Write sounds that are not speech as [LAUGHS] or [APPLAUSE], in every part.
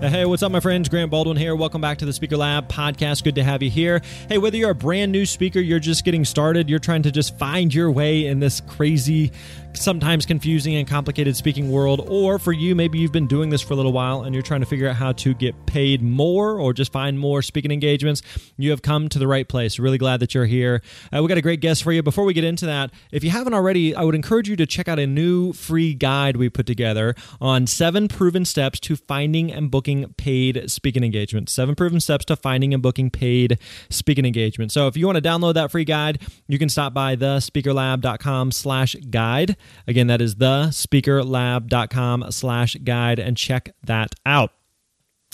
Hey, what's up, my friends? Grant Baldwin here. Welcome back to the Speaker Lab podcast. Good to have you here. Hey, whether you're a brand new speaker, you're just getting started, you're trying to just find your way in this crazy sometimes confusing and complicated speaking world, or for you, maybe you've been doing this for a little while and you're trying to figure out how to get paid more or just find more speaking engagements, you have come to the right place. Really glad that you're here. Uh, we got a great guest for you. Before we get into that, if you haven't already, I would encourage you to check out a new free guide we put together on seven proven steps to finding and booking paid speaking engagements. Seven proven steps to finding and booking paid speaking engagements. So if you want to download that free guide, you can stop by thespeakerlab.com slash guide. Again, that is the speakerlab.com slash guide and check that out.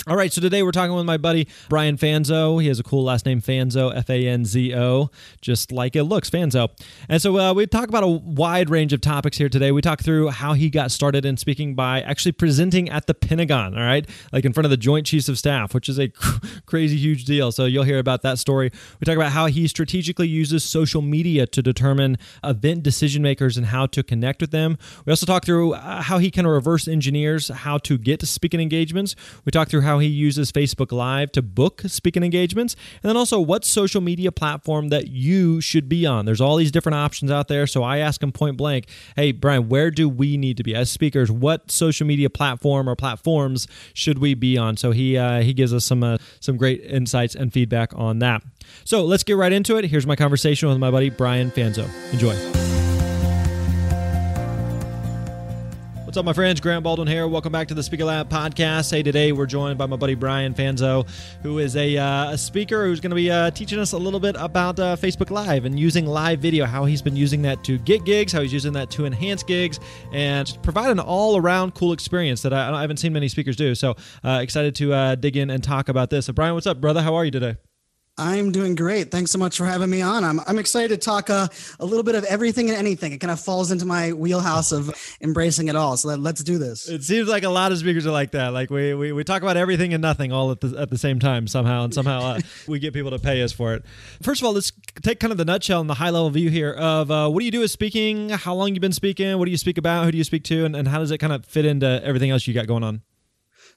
All right, so today we're talking with my buddy Brian Fanzo. He has a cool last name, Fanzo, F A N Z O, just like it looks, Fanzo. And so uh, we talk about a wide range of topics here today. We talk through how he got started in speaking by actually presenting at the Pentagon, all right, like in front of the Joint Chiefs of Staff, which is a crazy huge deal. So you'll hear about that story. We talk about how he strategically uses social media to determine event decision makers and how to connect with them. We also talk through uh, how he kind of reverse engineers how to get to speaking engagements. We talk through how he uses Facebook Live to book speaking engagements, and then also what social media platform that you should be on. There's all these different options out there. So I ask him point blank, hey, Brian, where do we need to be as speakers? What social media platform or platforms should we be on? So he uh, he gives us some uh, some great insights and feedback on that. So let's get right into it. Here's my conversation with my buddy Brian Fanzo. Enjoy. What's up, my friends? Grant Baldwin here. Welcome back to the Speaker Lab podcast. Hey, today we're joined by my buddy Brian Fanzo, who is a, uh, a speaker who's going to be uh, teaching us a little bit about uh, Facebook Live and using live video, how he's been using that to get gigs, how he's using that to enhance gigs, and provide an all around cool experience that I, I, haven't seen many speakers do. So uh, excited to uh, dig in and talk about this. So, Brian, what's up, brother? How are you today? I'm doing great. Thanks so much for having me on. I'm, I'm excited to talk uh, a little bit of everything and anything. It kind of falls into my wheelhouse of embracing it all. So let, us do this. It seems like a lot of speakers are like that. Like we, we, we talk about everything and nothing all at the, at the same time somehow. And somehow uh, [LAUGHS] we get people to pay us for it. First of all, let's take kind of the nutshell and the high level view here of uh, what do you do as speaking? How long you been speaking? What do you speak about? Who do you speak to? And, and how does it kind of fit into everything else you got going on?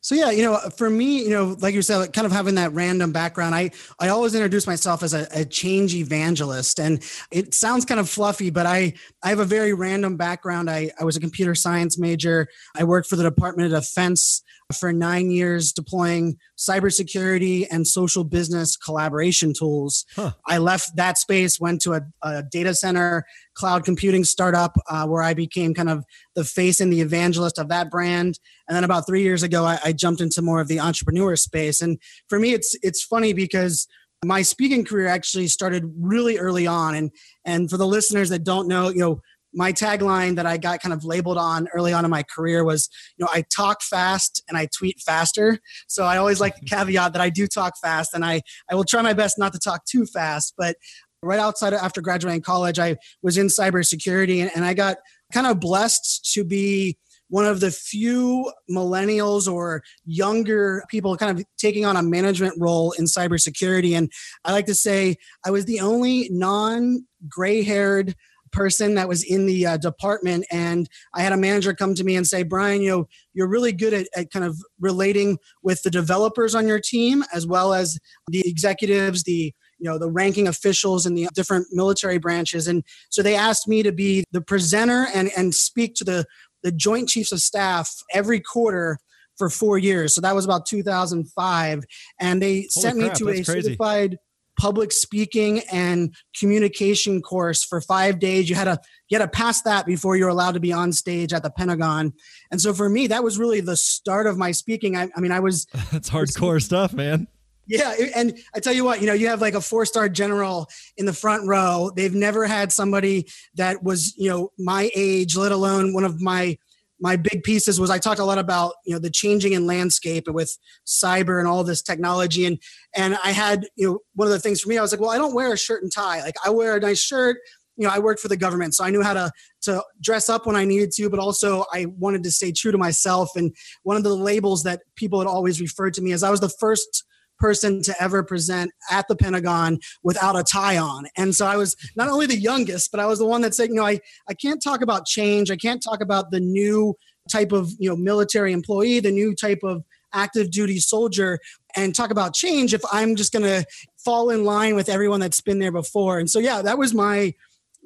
So yeah, you know, for me, you know, like you said, kind of having that random background, I I always introduce myself as a, a, change evangelist, and it sounds kind of fluffy, but I I have a very random background. I I was a computer science major. I worked for the Department of Defense for nine years deploying cybersecurity and social business collaboration tools. Huh. I left that space, went to a, a data center cloud computing startup uh, where I became kind of the face and the evangelist of that brand. And then about three years ago, I, I jumped into more of the entrepreneur space. And for me, it's it's funny because my speaking career actually started really early on and and for the listeners that don't know you know my tagline that I got kind of labeled on early on in my career was, you know, I talk fast and I tweet faster. So I always like the [LAUGHS] caveat that I do talk fast and I, I will try my best not to talk too fast. But right outside of, after graduating college, I was in cybersecurity and, and I got kind of blessed to be one of the few millennials or younger people kind of taking on a management role in cybersecurity. And I like to say I was the only non gray haired person that was in the uh, department and i had a manager come to me and say brian you know you're really good at, at kind of relating with the developers on your team as well as the executives the you know the ranking officials in the different military branches and so they asked me to be the presenter and and speak to the the joint chiefs of staff every quarter for four years so that was about 2005 and they Holy sent crap, me to a crazy. certified public speaking and communication course for five days. You had to you had to pass that before you're allowed to be on stage at the Pentagon. And so for me, that was really the start of my speaking. I, I mean, I was [LAUGHS] that's hardcore stuff, man. Yeah, and I tell you what, you know, you have like a four-star general in the front row. They've never had somebody that was, you know, my age, let alone one of my my big pieces was I talked a lot about you know the changing in landscape with cyber and all this technology and and I had you know one of the things for me I was like well I don't wear a shirt and tie like I wear a nice shirt you know I worked for the government so I knew how to to dress up when I needed to but also I wanted to stay true to myself and one of the labels that people had always referred to me as I was the first person to ever present at the Pentagon without a tie on. And so I was not only the youngest, but I was the one that said, you know, I, I can't talk about change. I can't talk about the new type of, you know, military employee, the new type of active duty soldier and talk about change if I'm just going to fall in line with everyone that's been there before. And so, yeah, that was my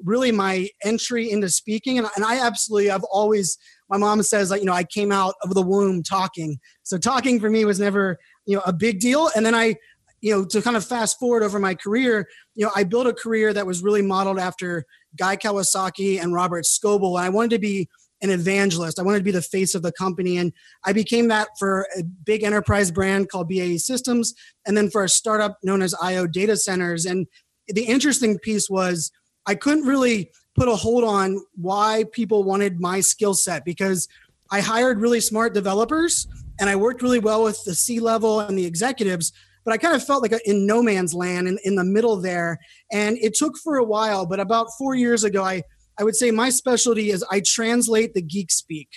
really my entry into speaking. And, and I absolutely, I've always, my mom says like, you know, I came out of the womb talking. So talking for me was never you know a big deal. And then i you know to kind of fast forward over my career you know i built a career that was really modeled after guy kawasaki and robert scoble. And i wanted to be an evangelist. I wanted to be the face of the company. And i became that for a big enterprise brand called bae systems and then for a startup known as io data centers. And the interesting piece was i couldn't really put a hold on why people wanted my skill set because i hired really smart developers and I worked really well with the C level and the executives. But I kind of felt like in no man's land in, in the middle there. And it took for a while, but about four years ago, I, I would say my specialty is I translate the geek speak,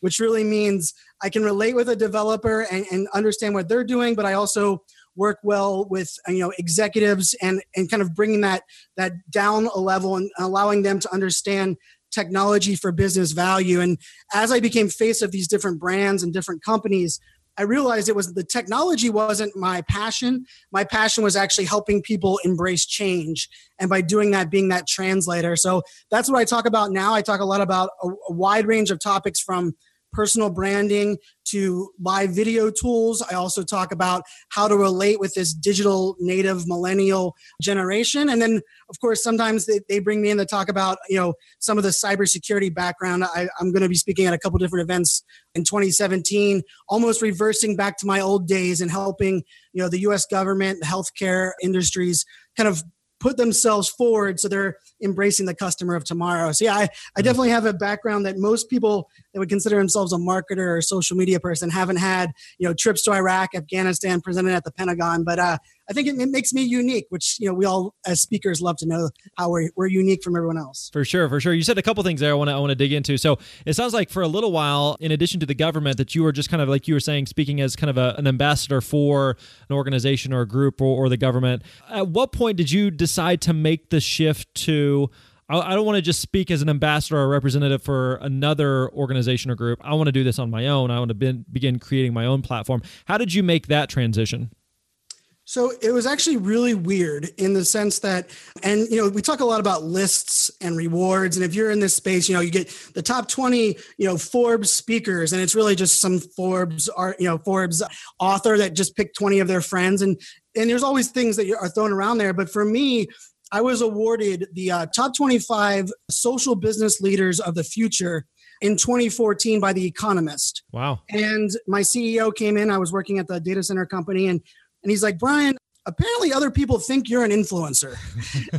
which really means I can relate with a developer and, and understand what they're doing, but I also work well with you know executives and and kind of bringing that that down a level and allowing them to understand technology for business value. And as I became face of these different brands and different companies, I realized it was the technology wasn't my passion. My passion was actually helping people embrace change. And by doing that, being that translator. So that's what I talk about now. I talk a lot about a, a wide range of topics from personal branding to live video tools. I also talk about how to relate with this digital native millennial generation. And then, of course, sometimes they, they bring me in to talk about, you know, some of the cybersecurity background. I, I'm going to be speaking at a couple different events in 2017, almost reversing back to my old days and helping, you know, the U.S. government, the healthcare industries kind of put themselves forward so they're embracing the customer of tomorrow so yeah i, I definitely have a background that most people that would consider themselves a marketer or social media person haven't had you know trips to iraq afghanistan presented at the pentagon but uh, I think it, it, makes me unique, which you know we all as speakers love to know how we're, we're unique from everyone else. For sure, for sure. You said a couple things there. I want to I want to dig into. So it sounds like for a little while, in addition to the government, that you were just kind of like you were saying, speaking as kind of a, an ambassador for an organization or a group or, or the government. At what point did you decide to make the shift to? I don't want to just speak as an ambassador or representative for another organization or group. I want to do this on my own. I want to begin creating my own platform. How did you make that transition? So it was actually really weird in the sense that, and you know, we talk a lot about lists and rewards. And if you're in this space, you know, you get the top 20, you know, Forbes speakers, and it's really just some Forbes art, you know, Forbes author that just picked 20 of their friends. And and there's always things that are thrown around there. But for me, I was awarded the uh, top 25 social business leaders of the future in 2014 by The Economist. Wow. And my CEO came in, I was working at the data center company, and and he's like, Brian, apparently other people think you're an influencer.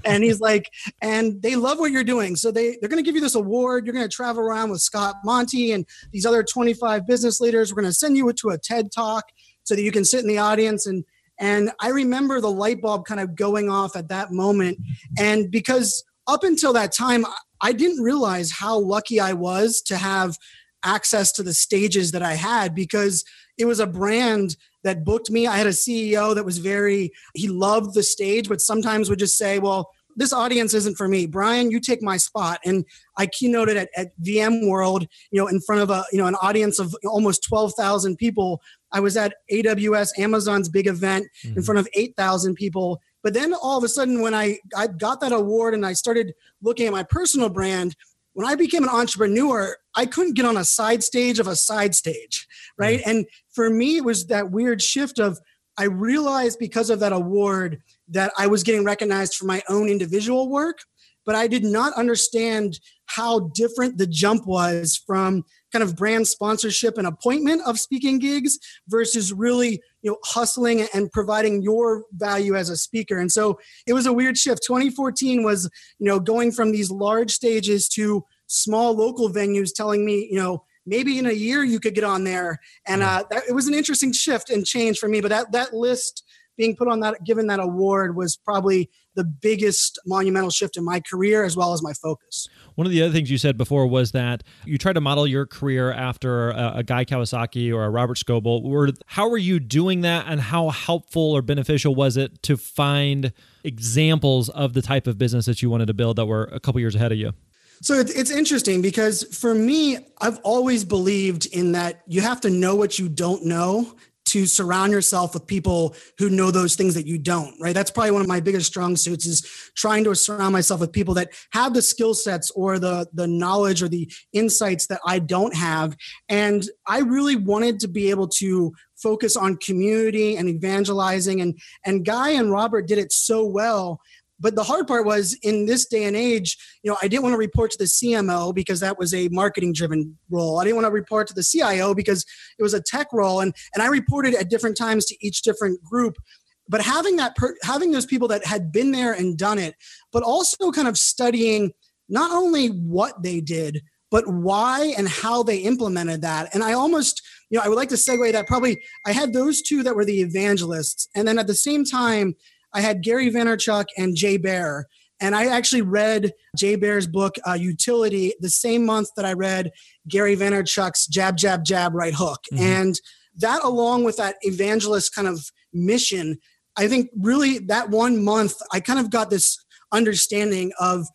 [LAUGHS] and he's like, and they love what you're doing. So they, they're going to give you this award. You're going to travel around with Scott Monty and these other 25 business leaders. We're going to send you to a TED talk so that you can sit in the audience and and I remember the light bulb kind of going off at that moment. And because up until that time, I didn't realize how lucky I was to have access to the stages that I had because it was a brand that booked me. I had a CEO that was very, he loved the stage, but sometimes would just say, well, this audience isn't for me. Brian, you take my spot. And I keynoted at, at VMworld, you know, in front of a, you know, an audience of almost 12,000 people. I was at AWS, Amazon's big event mm-hmm. in front of 8,000 people. But then all of a sudden, when I, I got that award and I started looking at my personal brand, when I became an entrepreneur, I couldn't get on a side stage of a side stage, right? Mm-hmm. And for me, it was that weird shift of I realized because of that award that I was getting recognized for my own individual work, but I did not understand how different the jump was from kind of brand sponsorship and appointment of speaking gigs versus really you know hustling and providing your value as a speaker. And so it was a weird shift. 2014 was you know going from these large stages to small local venues telling me you know maybe in a year you could get on there. And uh, that, it was an interesting shift and change for me but that that list being put on that given that award was probably the biggest monumental shift in my career as well as my focus one of the other things you said before was that you tried to model your career after a, a Guy Kawasaki or a Robert Scoble. Were, how were you doing that, and how helpful or beneficial was it to find examples of the type of business that you wanted to build that were a couple years ahead of you? So it's interesting because for me, I've always believed in that you have to know what you don't know to surround yourself with people who know those things that you don't right? That's probably one of my biggest strong suits is trying to surround myself with people that have the skill sets or the the knowledge or the insights that i don't have. And i really wanted to be able to focus on community and evangelizing. And and guy and robert did it so well but the hard part was in this day and age, you know, I didn't want to report to the CMO because that was a marketing driven role. I didn't want to report to the CIO because it was a tech role. And, and I reported at different times to each different group. But having that, per, having those people that had been there and done it, but also kind of studying not only what they did, but why and how they implemented that. And I almost, you know, I would like to segue that probably I had those two that were the evangelists. And then at the same time, I had Gary Vaynerchuk and Jay Baer. And I actually read Jay Baer's book, uh, Youtility, the same month that I read Gary Vaynerchuk's Jab, Jab, Jab, Right Hook. Mm-hmm. And that, along with that evangelist kind of mission, I think really that one month, I kind of got this understanding of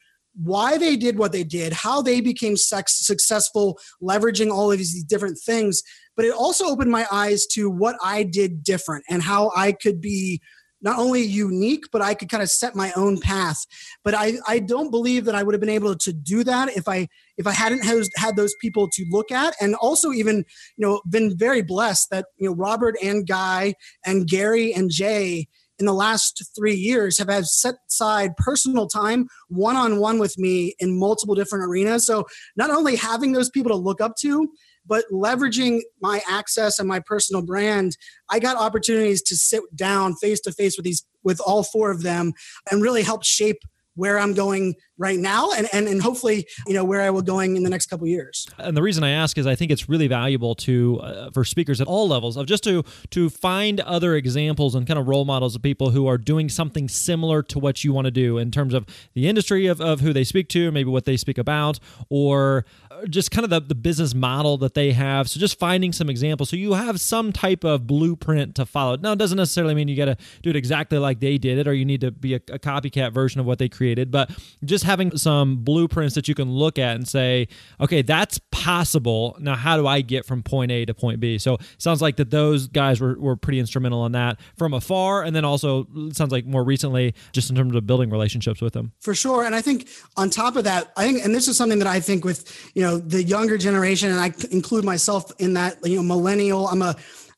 why they did what they did, how they became sex- successful, leveraging all of these different things. But it also opened my eyes to what I did different and how I could be not only unique, but I could kind of set my own path. But I, I don't believe that I would have been able to do that if I if I hadn't had those people to look at, and also even you know been very blessed that you know Robert and Guy and Gary and Jay in the last three years have had set aside personal time one on one with me in multiple different arenas. So not only having those people to look up to, but leveraging my access and my personal brand i got opportunities to sit down face to face with these with all four of them and really help shape where I'm going right now and, and, and hopefully, you know, where I will going in the next couple years. And the reason I ask is I think it's really valuable to, uh, for speakers at all levels of just to, to find other examples and kind of role models of people who are doing something similar to what you want to do in terms of the industry of, of who they speak to, maybe what they speak about, or just kind of the, the business model that they have. So just finding some examples. So you have some type of blueprint to follow. Now, it doesn't necessarily mean you got to do it exactly like they did it or you need to be a, a copycat version of what they created, but just having some blueprints that you can look at and say, okay, that's possible. Now, how do I get from point A to point B? So sounds like that those guys were, were pretty instrumental in that from afar. And then also sounds like more recently, just in terms of building relationships with them. For sure. And I think on top of that, I think, and this is something that I think with, you know, the younger generation, and I include myself in that, you know, millennial. I'm a,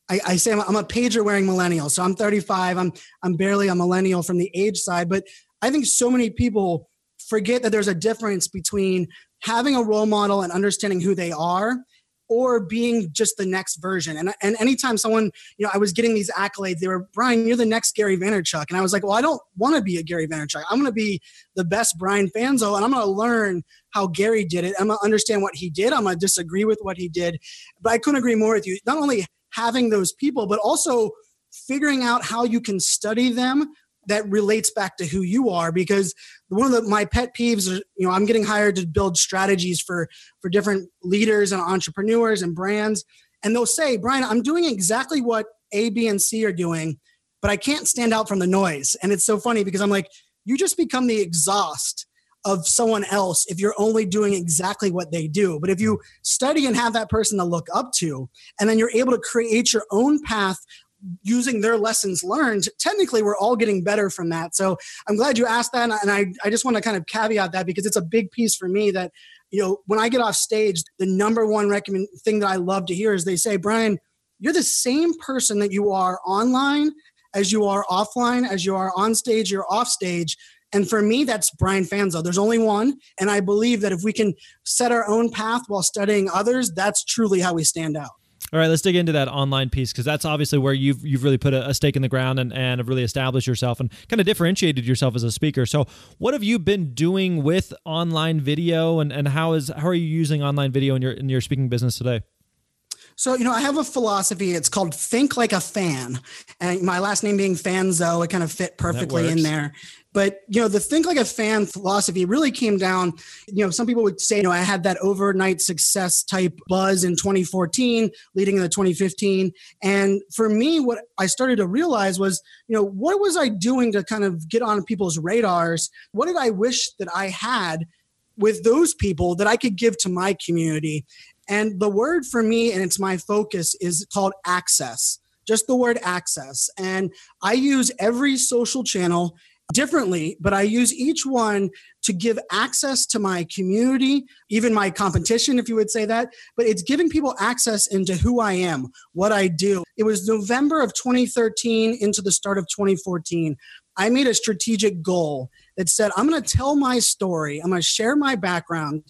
I, I say I'm a, I'm a pager wearing millennial. So I'm 35. I'm I'm barely a millennial from the age side, but I think so many people forget that there's a difference between having a role model and understanding who they are or being just the next version. And, and anytime someone, you know, I was getting these accolades, they were, Brian, you're the next Gary Vaynerchuk. And I was like, well, I don't want to be a Gary Vaynerchuk. I'm going to be the best Brian Fanzo and I'm going to learn how Gary did it. I'm going to understand what he did. I'm going to disagree with what he did. But I couldn't agree more with you. Not only having those people, but also figuring out how you can study them that relates back to who you are because one of the, my pet peeves are you know i'm getting hired to build strategies for for different leaders and entrepreneurs and brands and they'll say brian i'm doing exactly what a b and c are doing but i can't stand out from the noise and it's so funny because i'm like you just become the exhaust of someone else if you're only doing exactly what they do. But if you study and have that person to look up to, and then you're able to create your own path using their lessons learned, technically we're all getting better from that. So I'm glad you asked that. And I, I just want to kind of caveat that because it's a big piece for me that, you know, when I get off stage, the number one recommend thing that I love to hear is they say, Brian, you're the same person that you are online as you are offline, as you are on stage, you're off stage. And for me, that's Brian Fanzo. There's only one. And I believe that if we can set our own path while studying others, that's truly how we stand out. All right, let's dig into that online piece because that's obviously where you've you've really put a, a, stake in the ground and, and have really established yourself and kind of differentiated yourself as a speaker. So, what have you been doing with online video, and, and how is how are you using online video in your in your speaking business today? So, you know, I have a philosophy. It's called think like a fan. And my last name being Fanzo, it kind of fit perfectly in there. But you know, the think like a fan philosophy really came down. You know, some people would say, you know, I had that overnight success type buzz in 2014, leading into 2015. And for me, what I started to realize was, you know, what was I doing to kind of get on people's radars? What did I wish that I had with those people that I could give to my community? And the word for me, and it's my focus, is called access just the word access. And I use every social channel differently, but I use each one to give access to my community, even my competition, if you would say that. But it's giving people access into who I am, what I do. It was November of 2013 into the start of 2014. I made a strategic goal that said, I'm going to tell my story, I'm going to share my background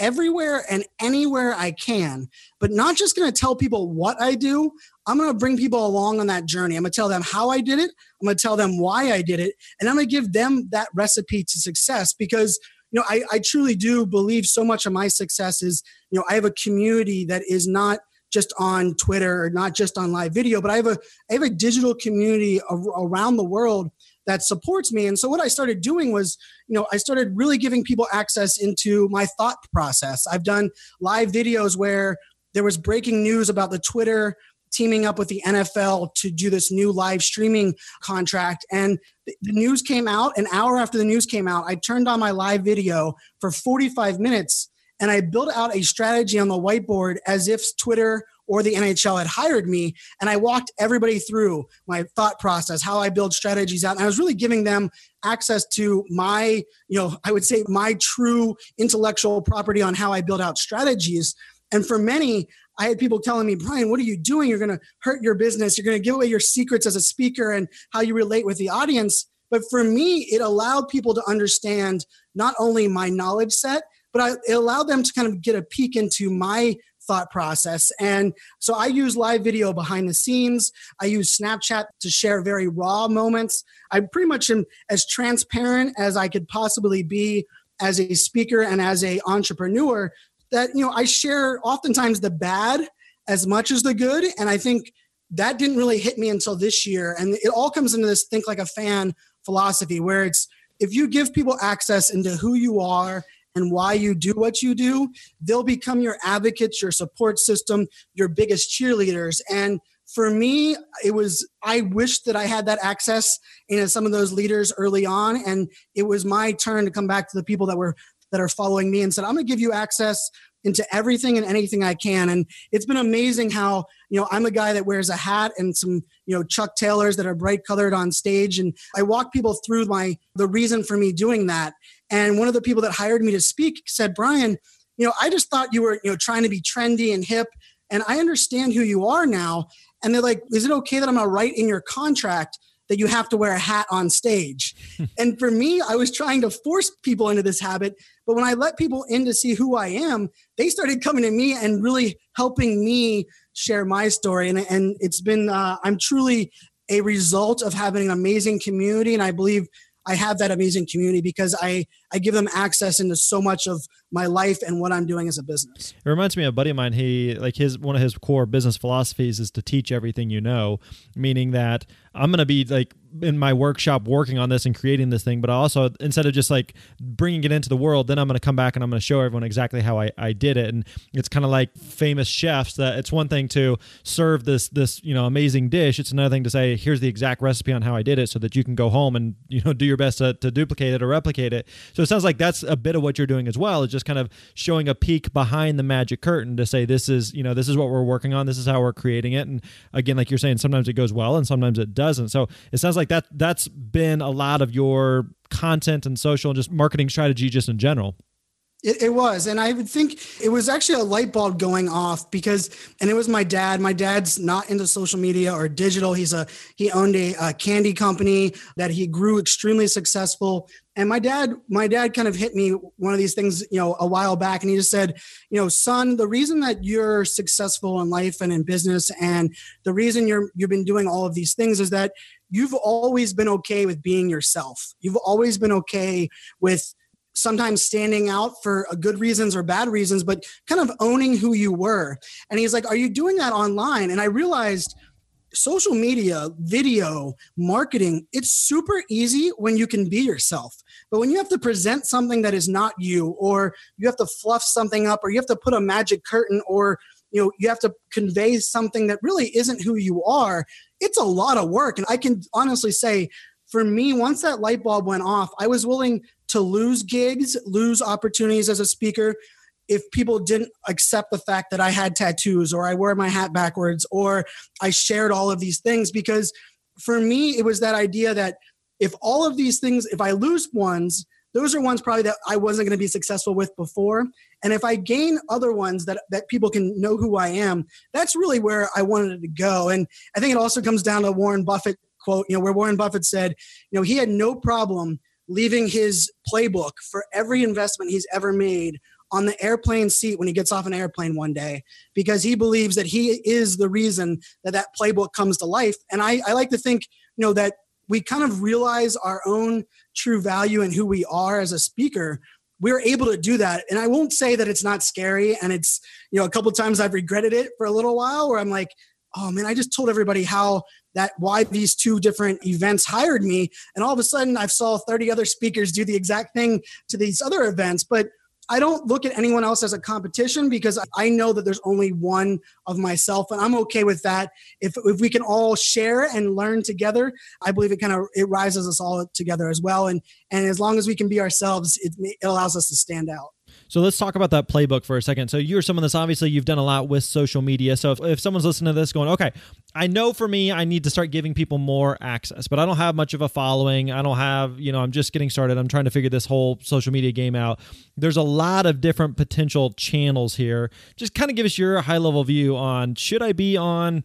everywhere and anywhere I can, but not just going to tell people what I do. I'm going to bring people along on that journey. I'm going to tell them how I did it. I'm going to tell them why I did it. And I'm going to give them that recipe to success because you know I, I truly do believe so much of my success is you know i have a community that is not just on twitter or not just on live video but i have a i have a digital community around the world that supports me. And so what I started doing was, you know, I started really giving people access into my thought process. I've done live videos where there was breaking news about the Twitter teaming up with the NFL to do this new live streaming contract. And the news came out an hour after the news came out. I turned on my live video for 45 minutes and I built out a strategy on the whiteboard as if Twitter or the NHL had hired me. And I walked everybody through my thought process, how I build strategies out. And I was really giving them access to my, you know, I would say my true intellectual property on how I build out strategies. And for many, I had people telling me, Brian, what are you doing? You're going to hurt your business. You're going to give away your secrets as a speaker and how you relate with the audience. But for me, it allowed people to understand not only my knowledge set, but I, it allowed them to kind of get a peek into my thought process. And so I use live video behind the scenes. I use Snapchat to share very raw moments. I pretty much am as transparent as I could possibly be as a speaker and as a entrepreneur that you know I share oftentimes the bad as much as the good and I think that didn't really hit me until this year and it all comes into this think like a fan philosophy where it's if you give people access into who you are and why you do what you do, they'll become your advocates, your support system, your biggest cheerleaders. And for me, it was, I wish that I had that access in some of those leaders early on. And it was my turn to come back to the people that were, that are following me and said, I'm going to give you access into everything and anything I can. And it's been amazing how, you know, I'm a guy that wears a hat and some, you know, Chuck Taylors that are bright colored on stage. And I walk people through my, the reason for me doing that. And one of the people that hired me to speak said, Brian, you know, I just thought you were, you know, trying to be trendy and hip. And I understand who you are now. And they're like, is it okay that I'm going to write in your contract that you have to wear a hat on stage? and for me, I was trying to force people into this habit. But when I let people in to see who I am, they started coming to me and really helping me share my story. And, and it's been, uh, I'm truly a result of having an amazing community. And I believe I have that amazing community because I I give them access into so much of my life and what I'm doing as a business. It reminds me of a buddy of mine. He like his one of his core business philosophies is to teach everything you know, meaning that I'm gonna be like in my workshop working on this and creating this thing, but also instead of just like bringing it into the world, then I'm gonna come back and I'm gonna show everyone exactly how I, I did it. And it's kind of like famous chefs that it's one thing to serve this this you know amazing dish. It's another thing to say here's the exact recipe on how I did it, so that you can go home and you know do your best to, to duplicate it or replicate it. So it sounds like that's a bit of what you're doing as well. Is just kind of showing a peek behind the magic curtain to say this is you know this is what we're working on. This is how we're creating it. And again, like you're saying, sometimes it goes well and sometimes it doesn't. So it sounds like that that's been a lot of your content and social and just marketing strategy just in general. It, it, was. And I would think it was actually a light bulb going off because, and it was my dad. My dad's not into social media or digital. He's a, he owned a, a candy company that he grew extremely successful. And my dad, my dad kind of hit me one of these things, you know, a while back. And he just said, you know, son, the reason that you're successful in life and in business and the reason you're, you've been doing all of these things is that you've always been okay with being yourself. You've always been okay with, sometimes standing out for uh, good reasons or bad reasons, but kind of owning who you were. And he's like, Are you doing that online? And I realized social media, video, marketing, it's super easy when you can be yourself. But when you have to present something that is not you, or you have to fluff something up, or you have to put a magic curtain, or you know you have to convey something that really isn't who you are it's a lot of work and i can honestly say for me once that light bulb went off i was willing to lose gigs, lose opportunities as a speaker if people didn't accept the fact that I had tattoos or I wear my hat backwards or I shared all of these things. Because for me it was that idea that if all of these things if I lose ones those are ones probably that I wasn't going to be successful with before. And if I gain other ones that that people can know who I am that's really where I wanted to go. And I think it also comes down to Warren Buffett quote you know where Warren Buffett said you know he had no problem leaving his playbook for every investment he's ever made on the airplane seat when he gets off an airplane one day because he believes that he is the reason that that playbook comes to life. And i, I like to think you know that we kind of realize our own true value and who we are as a speaker. We're able to do that. And i won't say that it's not scary and it's you know a couple times i've regretted it for a little while where i'm like oh man i just told everybody how that why these two different events hired me. And all of a sudden i've saw 30 other speakers do the exact thing to these other events. But i don't look at anyone else as a competition because i know that there's only one of myself and i'm okay with that. If, if we can all share and learn together i believe it kind of it rises us all together as well. And and as long as we can be ourselves it, it allows us to stand out so let's talk about that playbook for a second. So you're someone that's obviously you've done a lot with social media. So if, if someone's listening to this going, okay, I know for me, I need to start giving people more access, but I don't have much of a following. I don't have, you know, I'm just getting started. I'm trying to figure this whole social media game out. There's a lot of different potential channels here. Just kind of give us your high level view on should I be on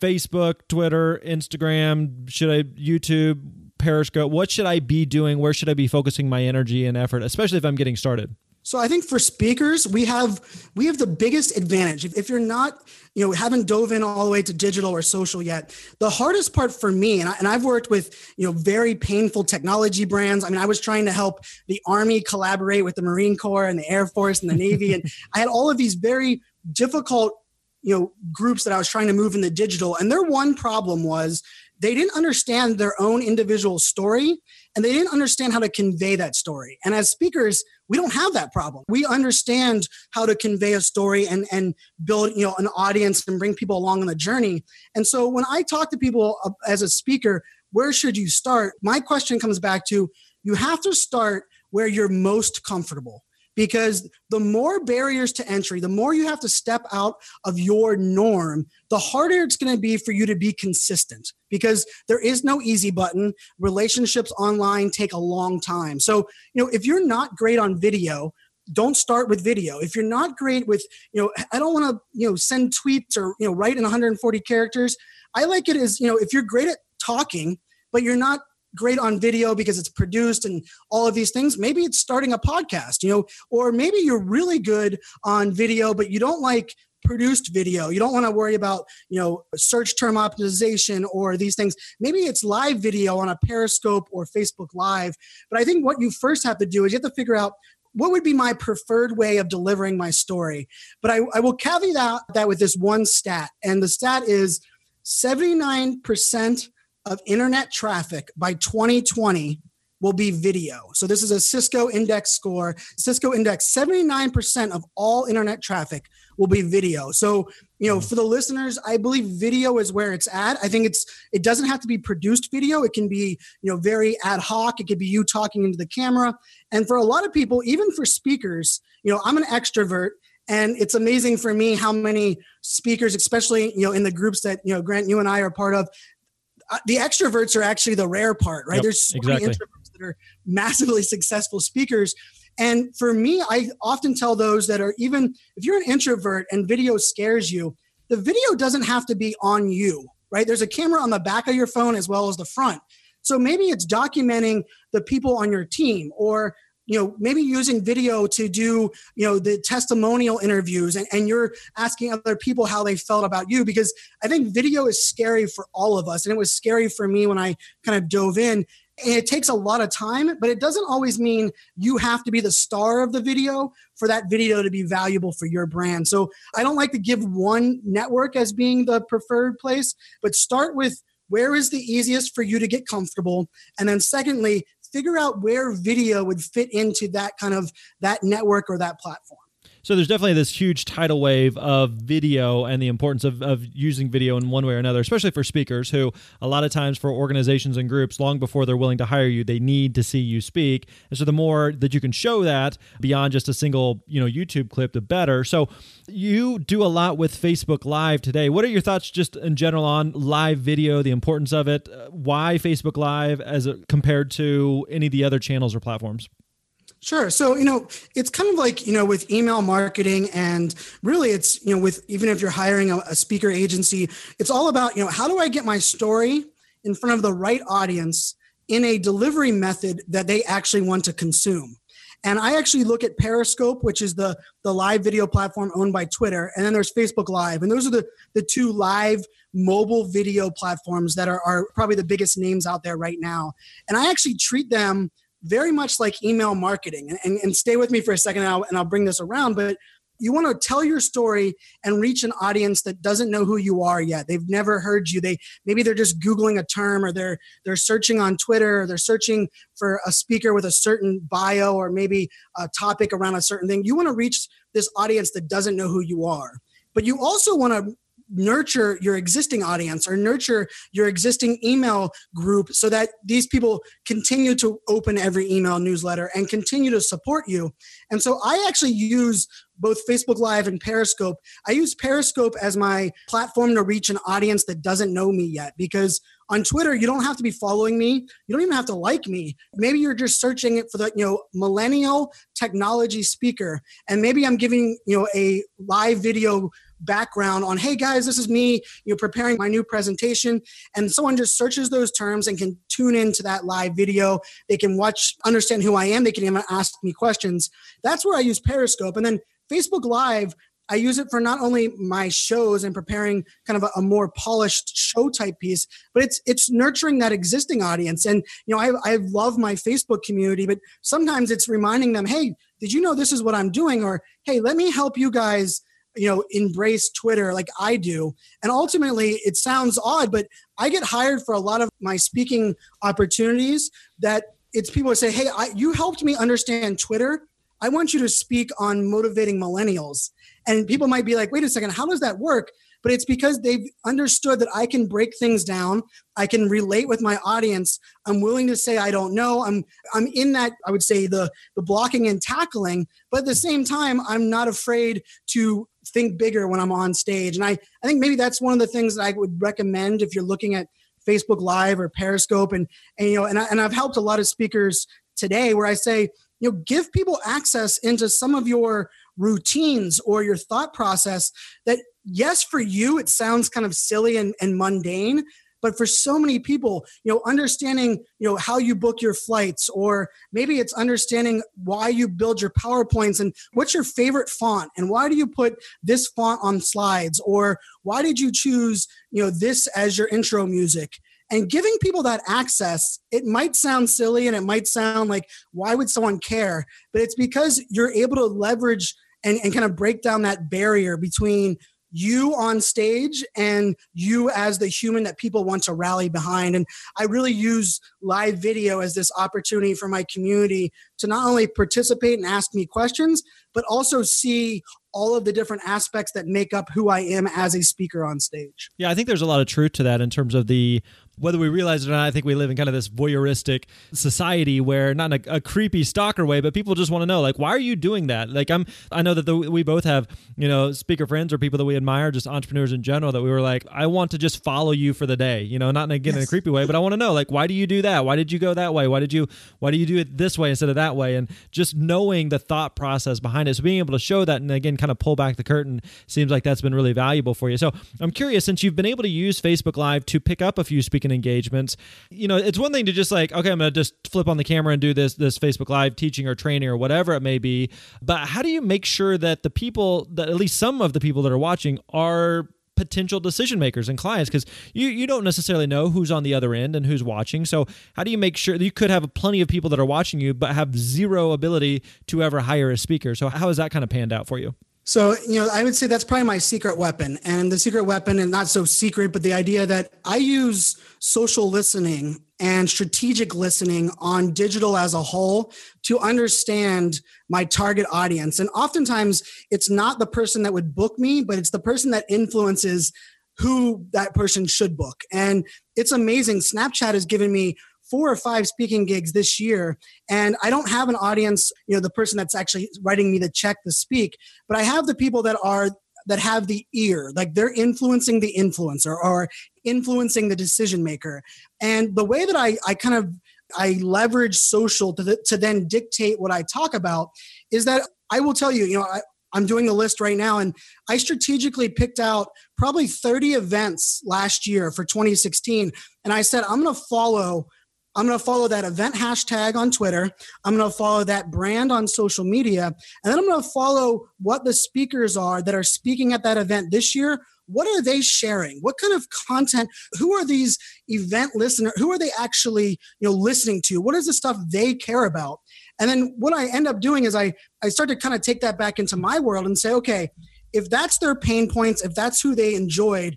Facebook, Twitter, Instagram? Should I YouTube, Periscope? What should I be doing? Where should I be focusing my energy and effort, especially if I'm getting started? So I think for speakers, we have we have the biggest advantage. If, if, you're not, you know, haven't dove in all the way to digital or social yet, the hardest part for me, and, I, and I've worked with, you know, very painful technology brands. I mean, I was trying to help the Army collaborate with the Marine Corps and the Air Force and the Navy, and [LAUGHS] I had all of these very difficult, you know, groups that I was trying to move in the digital. And their one problem was they didn't understand their own individual story and they didn't understand how to convey that story. And as speakers, we don't have that problem. We understand how to convey a story and and build, you know, an audience and bring people along on the journey. And so when I talk to people uh, as a speaker, where should you start? My question comes back to you have to start where you're most comfortable because the more barriers to entry, the more you have to step out of your norm, the harder it's going to be for you to be consistent because there is no easy button. Relationships online take a long time. So, you know, if you're not great on video, don't start with video. If you're not great with, you know, I don't want to, you know, send tweets or, you know, write in 140 characters. I like it as, you know, if you're great at talking, but you're not great on video because it's produced and all of these things maybe it's starting a podcast you know or maybe you're really good on video but you don't like produced video. You don't want to worry about you know search term optimization or these things. Maybe it's live video on a periscope or facebook live but i think what you first have to do is you have to figure out what would be my preferred way of delivering my story. But i, I will caveat that with this one stat and the stat is 79% of internet traffic by 2020 will be video. So this is a Cisco index score. Cisco index 79% of all internet traffic will be video. So, you know, hmm. for the listeners, I believe video is where it's at. I think it's it doesn't have to be produced video. It can be, you know, very ad hoc. It could be you talking into the camera. And for a lot of people, even for speakers, you know, I'm an extrovert and it's amazing for me how many speakers especially you know in the groups that you know grant you and i are part of Uh, the extroverts are actually the rare part, right? Yep, There's so exactly. many introverts that are massively successful speakers. And for me, I often tell those that are even if you're an introvert and video scares you, the video doesn't have to be on you, right? There's a camera on the back of your phone as well as the front. So maybe it's documenting the people on your team or you know maybe using video to do you know the testimonial interviews and, and you're asking other people how they felt about you because i think video is scary for all of us. And it was scary for me when i kind of dove in. And it takes a lot of time but it doesn't always mean you have to be the star of the video for that video to be valuable for your brand. So i don't like to give one network as being the preferred place but start with where is the easiest for you to get comfortable? And then secondly figure out where video would fit into that kind of that network or that platform so there's definitely this huge tidal wave of video and the importance of, of using video in one way or another, especially for speakers who a lot of times for organizations and groups, long before they're willing to hire you, they need to see you speak. And so the more that you can show that beyond just a single, you know, YouTube clip, the better. So you do a lot with Facebook Live today. What are your thoughts just in general on live video, the importance of it? Uh, why Facebook Live as a, compared to any of the other channels or platforms? Sure. So, you know, it's kind of like, you know, with email marketing and really it's, you know, with even if you're hiring a, a, speaker agency, it's all about, you know, how do I get my story in front of the right audience in a delivery method that they actually want to consume. And I actually look at Periscope, which is the the live video platform owned by Twitter, and then there's Facebook Live. And those are the the two live mobile video platforms that are, are probably the biggest names out there right now. And I actually treat them very much like email marketing. And, and, and stay with me for a second and I'll, and I'll bring this around. But you want to tell your story and reach an audience that doesn't know who you are yet they've never heard you they maybe they're just googling a term or they're they're searching on twitter or they're searching for a speaker with a certain bio or maybe a topic around a certain thing you want to reach this audience that doesn't know who you are but you also want to nurture your existing audience or nurture your existing email group so that these people continue to open every email newsletter and continue to support you. And so I actually use both Facebook Live and Periscope. I use Periscope as my platform to reach an audience that doesn't know me yet because on Twitter you don't have to be following me. You don't even have to like me. Maybe you're just searching it for the, you know, millennial technology speaker and maybe I'm giving, you know, a live video background on, hey guys, this is me, you know, preparing my new presentation. And someone just searches those terms and can tune into that live video. They can watch, understand who I am. They can even ask me questions. That's where I use Periscope. And then Facebook Live, I use it for not only my shows and preparing kind of a, a, more polished show type piece, but it's it's nurturing that existing audience. And you know, I I love my Facebook community, but sometimes it's reminding them, hey, did you know this is what I'm doing? Or hey, let me help you guys you know embrace twitter like i do and ultimately it sounds odd but i get hired for a lot of my speaking opportunities that it's people that say hey I, you helped me understand twitter i want you to speak on motivating millennials and people might be like wait a second how does that work but it's because they've understood that I can break things down. I can relate with my audience. I'm willing to say I don't know. I'm I'm in that I would say the the blocking and tackling, but at the same time I'm not afraid to think bigger when I'm on stage. And I, I think maybe that's one of the things that I would recommend if you're looking at Facebook Live or Periscope. And, and you know, and, I, and I've helped a lot of speakers today where I say, you know, give people access into some of your routines or your thought process that yes for you it sounds kind of silly and, and mundane but for so many people you know understanding you know how you book your flights or maybe it's understanding why you build your powerpoints and what's your favorite font and why do you put this font on slides or why did you choose you know this as your intro music? And giving people that access it might sound silly and it might sound like why would someone care? But it's because you're able to leverage and, and kind of break down that barrier between you on stage and you as the human that people want to rally behind. And I really use live video as this opportunity for my community to not only participate and ask me questions, but also see all of the different aspects that make up who I am as a speaker on stage. Yeah, I think there's a lot of truth to that in terms of the whether we realize it or not, I think we live in kind of this voyeuristic society where not in a, a creepy stalker way, but people just want to know, like, why are you doing that? Like, I'm, I know that the, we both have, you know, speaker friends or people that we admire, just entrepreneurs in general, that we were like, I want to just follow you for the day, you know, not in, again yes. in a creepy way, but I want to know, like, why do you do that? Why did you go that way? Why did you, why do you do it this way instead of that way? And just knowing the thought process behind it. So being able to show that and again, kind of pull back the curtain seems like that's been really valuable for you. So I'm curious, since you've been able to use Facebook Live to pick up a few speaking engagements, you know, it's one thing to just like, okay, I'm going to just flip on the camera and do this, this Facebook Live teaching or training or whatever it may be. But how do you make sure that the people, that at least some of the people that are watching are potential decision makers and clients because you, you don't necessarily know who's on the other end and who's watching. So, how do you make sure you could have plenty of people that are watching you, but have zero ability to ever hire a speaker? So, how has that kind of panned out for you? So, you know, I would say that's probably my secret weapon. And the secret weapon, and not so secret, but the idea that I use social listening and strategic listening on digital as a whole to understand my target audience. And oftentimes it's not the person that would book me, but it's the person that influences who that person should book. And it's amazing. Snapchat has given me four or five speaking gigs this year and i don't have an audience you know the person that's actually writing me the check to speak but i have the people that are that have the ear like they're influencing the influencer or influencing the decision maker and the way that i i kind of i leverage social to, the, to then dictate what i talk about is that i will tell you you know I, I'm doing the list right now, and I strategically picked out probably 30 events last year for 2016. And I said, I'm going to follow I'm going to follow that event hashtag on Twitter. I'm going to follow that brand on social media. And then I'm going to follow what the speakers are that are speaking at that event this year. What are they sharing? What kind of content? Who are these event listeners? Who are they actually, you know, listening to? What is the stuff they care about? And then what I end up doing is I, I start to kind of take that back into my world and say, okay, if that's their pain points, if that's who they enjoyed,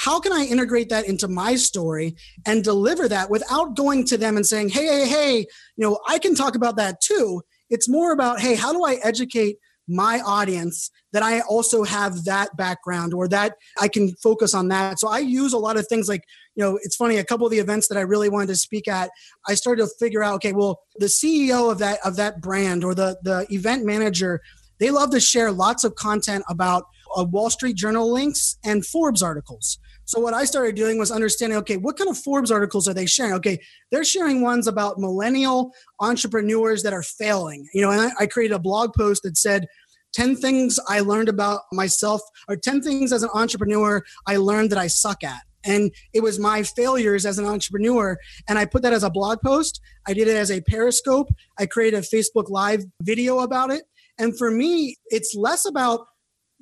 how can I integrate that into my story and deliver that without going to them and saying, hey, hey, hey, you know, I can talk about that too. It's more about, hey, how do I educate my audience that I also have that background or that I can focus on that. So I use a lot of things like, you know, it's funny, a couple of the events that I really wanted to speak at, I started to figure out, okay, well, the CEO of that of that brand or the the event manager, they love to share lots of content about uh, Wall Street Journal links and Forbes articles. So what I started doing was understanding, okay, what kind of Forbes articles are they sharing? Okay, they're sharing ones about millennial entrepreneurs that are failing. You know, and I, I created a blog post that said 10 things I learned about myself, or 10 things as an entrepreneur I learned that I suck at. And it was my failures as an entrepreneur. And I put that as a blog post. I did it as a Periscope. I created a Facebook Live video about it. And for me, it's less about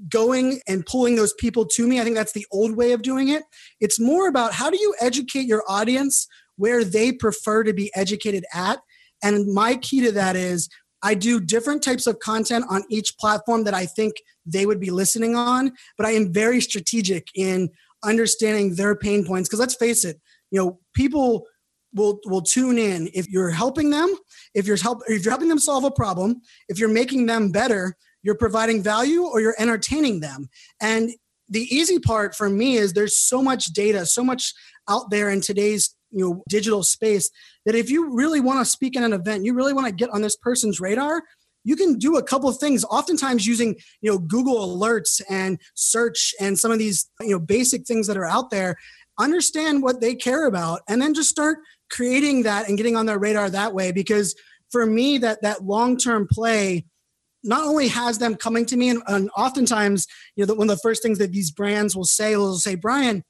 going and pulling those people to me. I think that's the old way of doing it. It's more about how do you educate your audience where they prefer to be educated at. And my key to that is I do different types of content on each platform that I think they would be listening on, but I am very strategic in understanding their pain points because let's face it, you know, people will will tune in if you're helping them, if you're help if you're helping them solve a problem, if you're making them better, you're providing value or you're entertaining them. And the easy part for me is there's so much data, so much out there in today's you know digital space that if you really want to speak at an event, you really want to get on this person's radar, you can do a couple of things oftentimes using you know google alerts and search and some of these you know basic things that are out there understand what they care about and then just start creating that and getting on their radar that way because for me that that long-term play not only has them coming to me and, and oftentimes you know one of the first things that these brands will say will say brian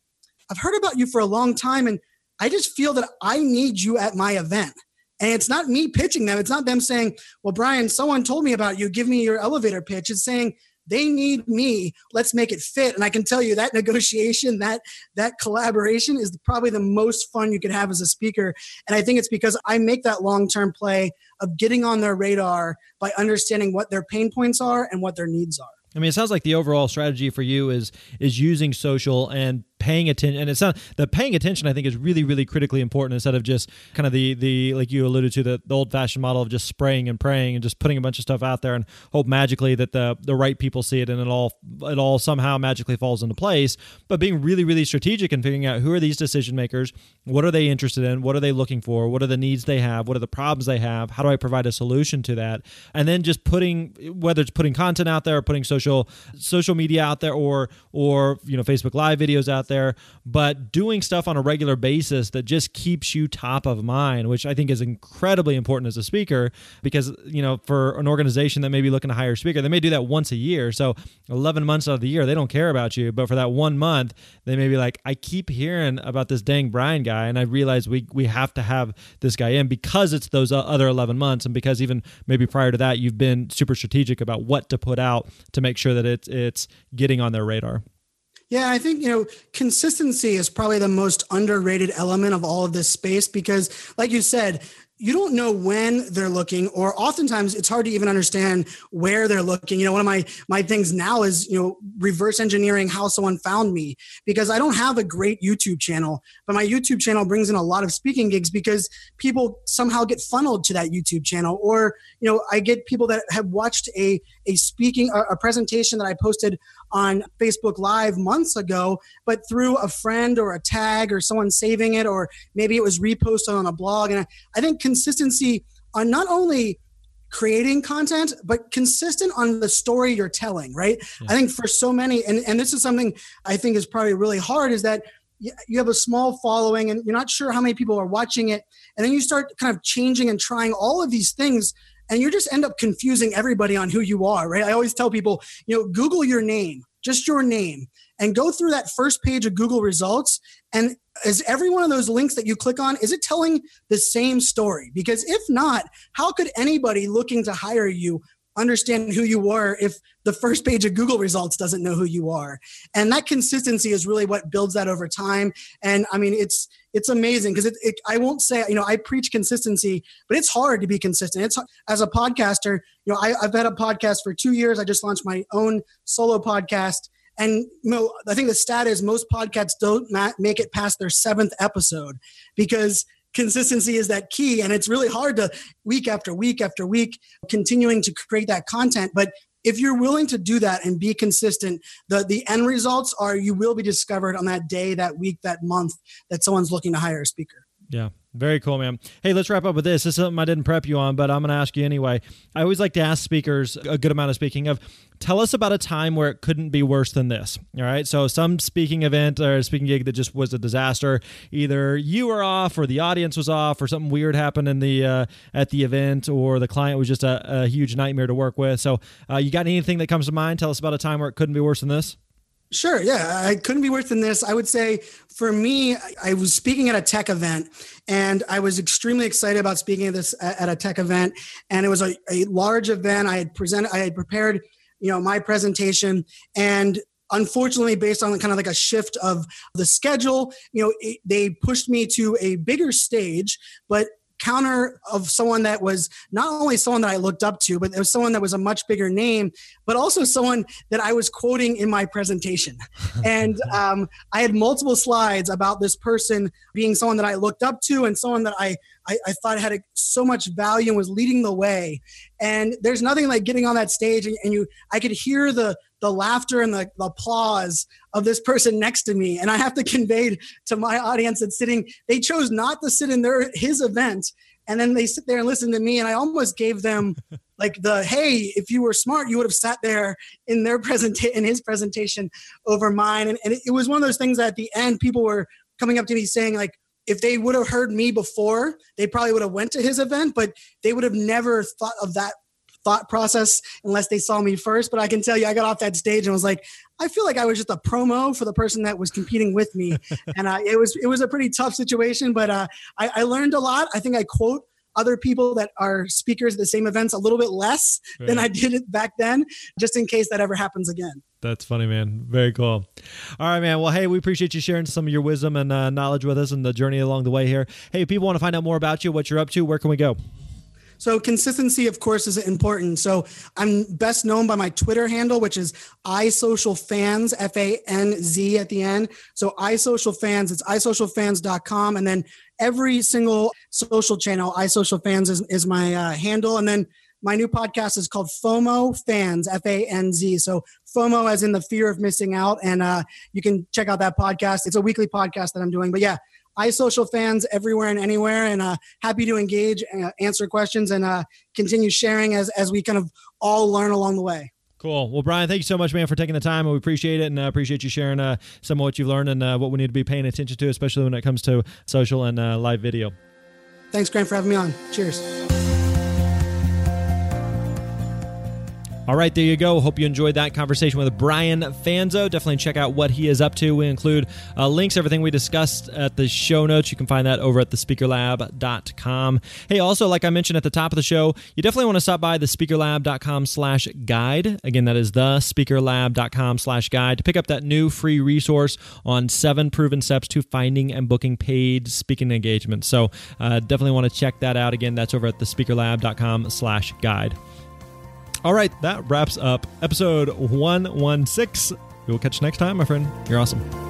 i've heard about you for a long time and i just feel that i need you at my event. And it's not me pitching them. It's not them saying well brian someone told me about you. Give me your elevator pitch. It's saying they need me. Let's make it fit. And i can tell you that negotiation that that collaboration is probably the most fun you could have as a speaker. And i think it's because i make that long-term play of getting on their radar by understanding what their pain points are and what their needs are. I mean, it sounds like the overall strategy for you is is using social and paying attention and it's not the paying attention i think is really really critically important instead of just kind of the the like you alluded to the, the old fashioned model of just spraying and praying and just putting a bunch of stuff out there and hope magically that the the right people see it and it all it all somehow magically falls into place. But being really really strategic and figuring out who are these decision makers what are they interested in what are they looking for what are the needs they have what are the problems they have how do i provide a solution to that? And then just putting whether it's putting content out there or putting social social media out there or or you know Facebook live videos out there but doing stuff on a regular basis that just keeps you top of mind which I think is incredibly important as a speaker because you know for an organization that may be looking to hire a speaker they may do that once a year so 11 months out of the year they don't care about you but for that one month they may be like I keep hearing about this dang Brian guy and I realize we we have to have this guy in because it's those other 11 months and because even maybe prior to that you've been super strategic about what to put out to make sure that it's it's getting on their radar. Yeah, I think, you know, consistency is probably the most underrated element of all of this space because, like you said, you don't know when they're looking or oftentimes it's hard to even understand where they're looking. You know one of my my things now is you know reverse engineering how someone found me because i don't have a great youtube channel but my youtube channel brings in a lot of speaking gigs because people somehow get funneled to that youtube channel or you know i get people that have watched a a speaking a presentation that i posted on Facebook Live months ago, but through a friend or a tag or someone saving it, or maybe it was reposted on a blog. And I, think consistency on not only creating content but consistent on the story you're telling right yeah. i think for so many and, and this is something i think is probably really hard is that you have a small following and you're not sure how many people are watching it and then you start kind of changing and trying all of these things and you just end up confusing everybody on who you are, right? I always tell people, you know, Google your name, just your name, and go through that first page of Google results. And is every one of those links that you click on, is it telling the same story? Because if not, how could anybody looking to hire you understand who you are if the first page of Google results doesn't know who you are. And that consistency is really what builds that over time. And I mean, it's it's amazing because it, it, I won't say you know I preach consistency, but it's hard to be consistent. It's as a podcaster, you know I, I've had a podcast for two years. I just launched my own solo podcast. And you know, I think the stat is most podcasts don't make it past their seventh episode because consistency is that key. And it's really hard to week after week after week continuing to create that content. But if you're willing to do that and be consistent the the end results are you will be discovered on that day that week that month that someone's looking to hire a speaker yeah very cool, man. Hey, let's wrap up with this. This is something I didn't prep you on, but I'm going to ask you anyway. I always like to ask speakers a good amount of speaking of tell us about a time where it couldn't be worse than this. All right. So, some speaking event or speaking gig that just was a disaster. Either you were off, or the audience was off, or something weird happened in the uh, at the event, or the client was just a, a huge nightmare to work with. So, uh, you got anything that comes to mind? Tell us about a time where it couldn't be worse than this. Sure. Yeah. I couldn't be worse than this. I would say for me, I was speaking at a tech event and I was extremely excited about speaking at this at a tech event. And it was a, a large event. I had presented, I had prepared, you know, my presentation and unfortunately based on kind of like a shift of the schedule you know it, they pushed me to a bigger stage but counter of someone that was not only someone that I looked up to, but it was someone that was a much bigger name, but also someone that I was quoting in my presentation. [LAUGHS] and um, I had multiple slides about this person being someone that I looked up to and someone that I I, I thought had a, so much value and was leading the way. And there's nothing like getting on that stage and, and you I could hear the the laughter and the, the, applause of this person next to me. And i have to [LAUGHS] convey to my audience that's sitting they chose not to sit in their his event. And then they sit there and listen to me and i almost gave them [LAUGHS] like the hey if you were smart you would have sat there in their presentation in his presentation over mine. And, and it, it was one of those things that at the end people were coming up to me saying like if they would have heard me before, they probably would have went to his event, but they would have never thought of that thought process unless they saw me first. But I can tell you, I got off that stage and was like, I feel like I was just a promo for the person that was competing with me, [LAUGHS] and uh, it was it was a pretty tough situation. But uh, I, I learned a lot. I think I quote other people that are speakers at the same events a little bit less right. than I did it back then, just in case that ever happens again. That's funny, man. Very cool. All right, man. Well, hey, we appreciate you sharing some of your wisdom and uh, knowledge with us and the journey along the way here. Hey, if people want to find out more about you, what you're up to, where can we go? So consistency, of course, is important. So I'm best known by my Twitter handle, which is iSocialFanz, F A N Z at the end. So iSocialFanz, it's isocialfanz.com. And then every single social channel, iSocialFanz is, is my uh, handle. And then my new podcast is called FOMO Fanz, F A N Z. So FOMO as in the fear of missing out. And uh, you can check out that podcast. It's a weekly podcast that I'm doing. But yeah, iSocialFanz everywhere and anywhere, and uh, happy to engage, uh, answer questions, and uh, continue sharing as as we kind of all learn along the way. Cool. Well, Brian, thank you so much, man, for taking the time. And we appreciate it and uh, appreciate you sharing uh, some of what you've learned and uh, what we need to be paying attention to, especially when it comes to social and uh, live video. Thanks, Grant, for having me on. Cheers. All right, there you go. Hope you enjoyed that conversation with Brian Fanzo. Definitely check out what he is up to. We include uh, links, everything we discussed at the show notes. You can find that over at thespeakerlab.com. Hey, also, like I mentioned at the top of the show, you definitely want to stop by thespeakerlab.com slash guide. Again, that is thespeakerlab.com slash guide to pick up that new free resource on seven proven steps to finding and booking paid speaking engagements. So uh, definitely want to check that out. Again, that's over at thespeakerlab.com slash guide. All right, that wraps up episode 116. We will catch you next time, my friend. You're awesome.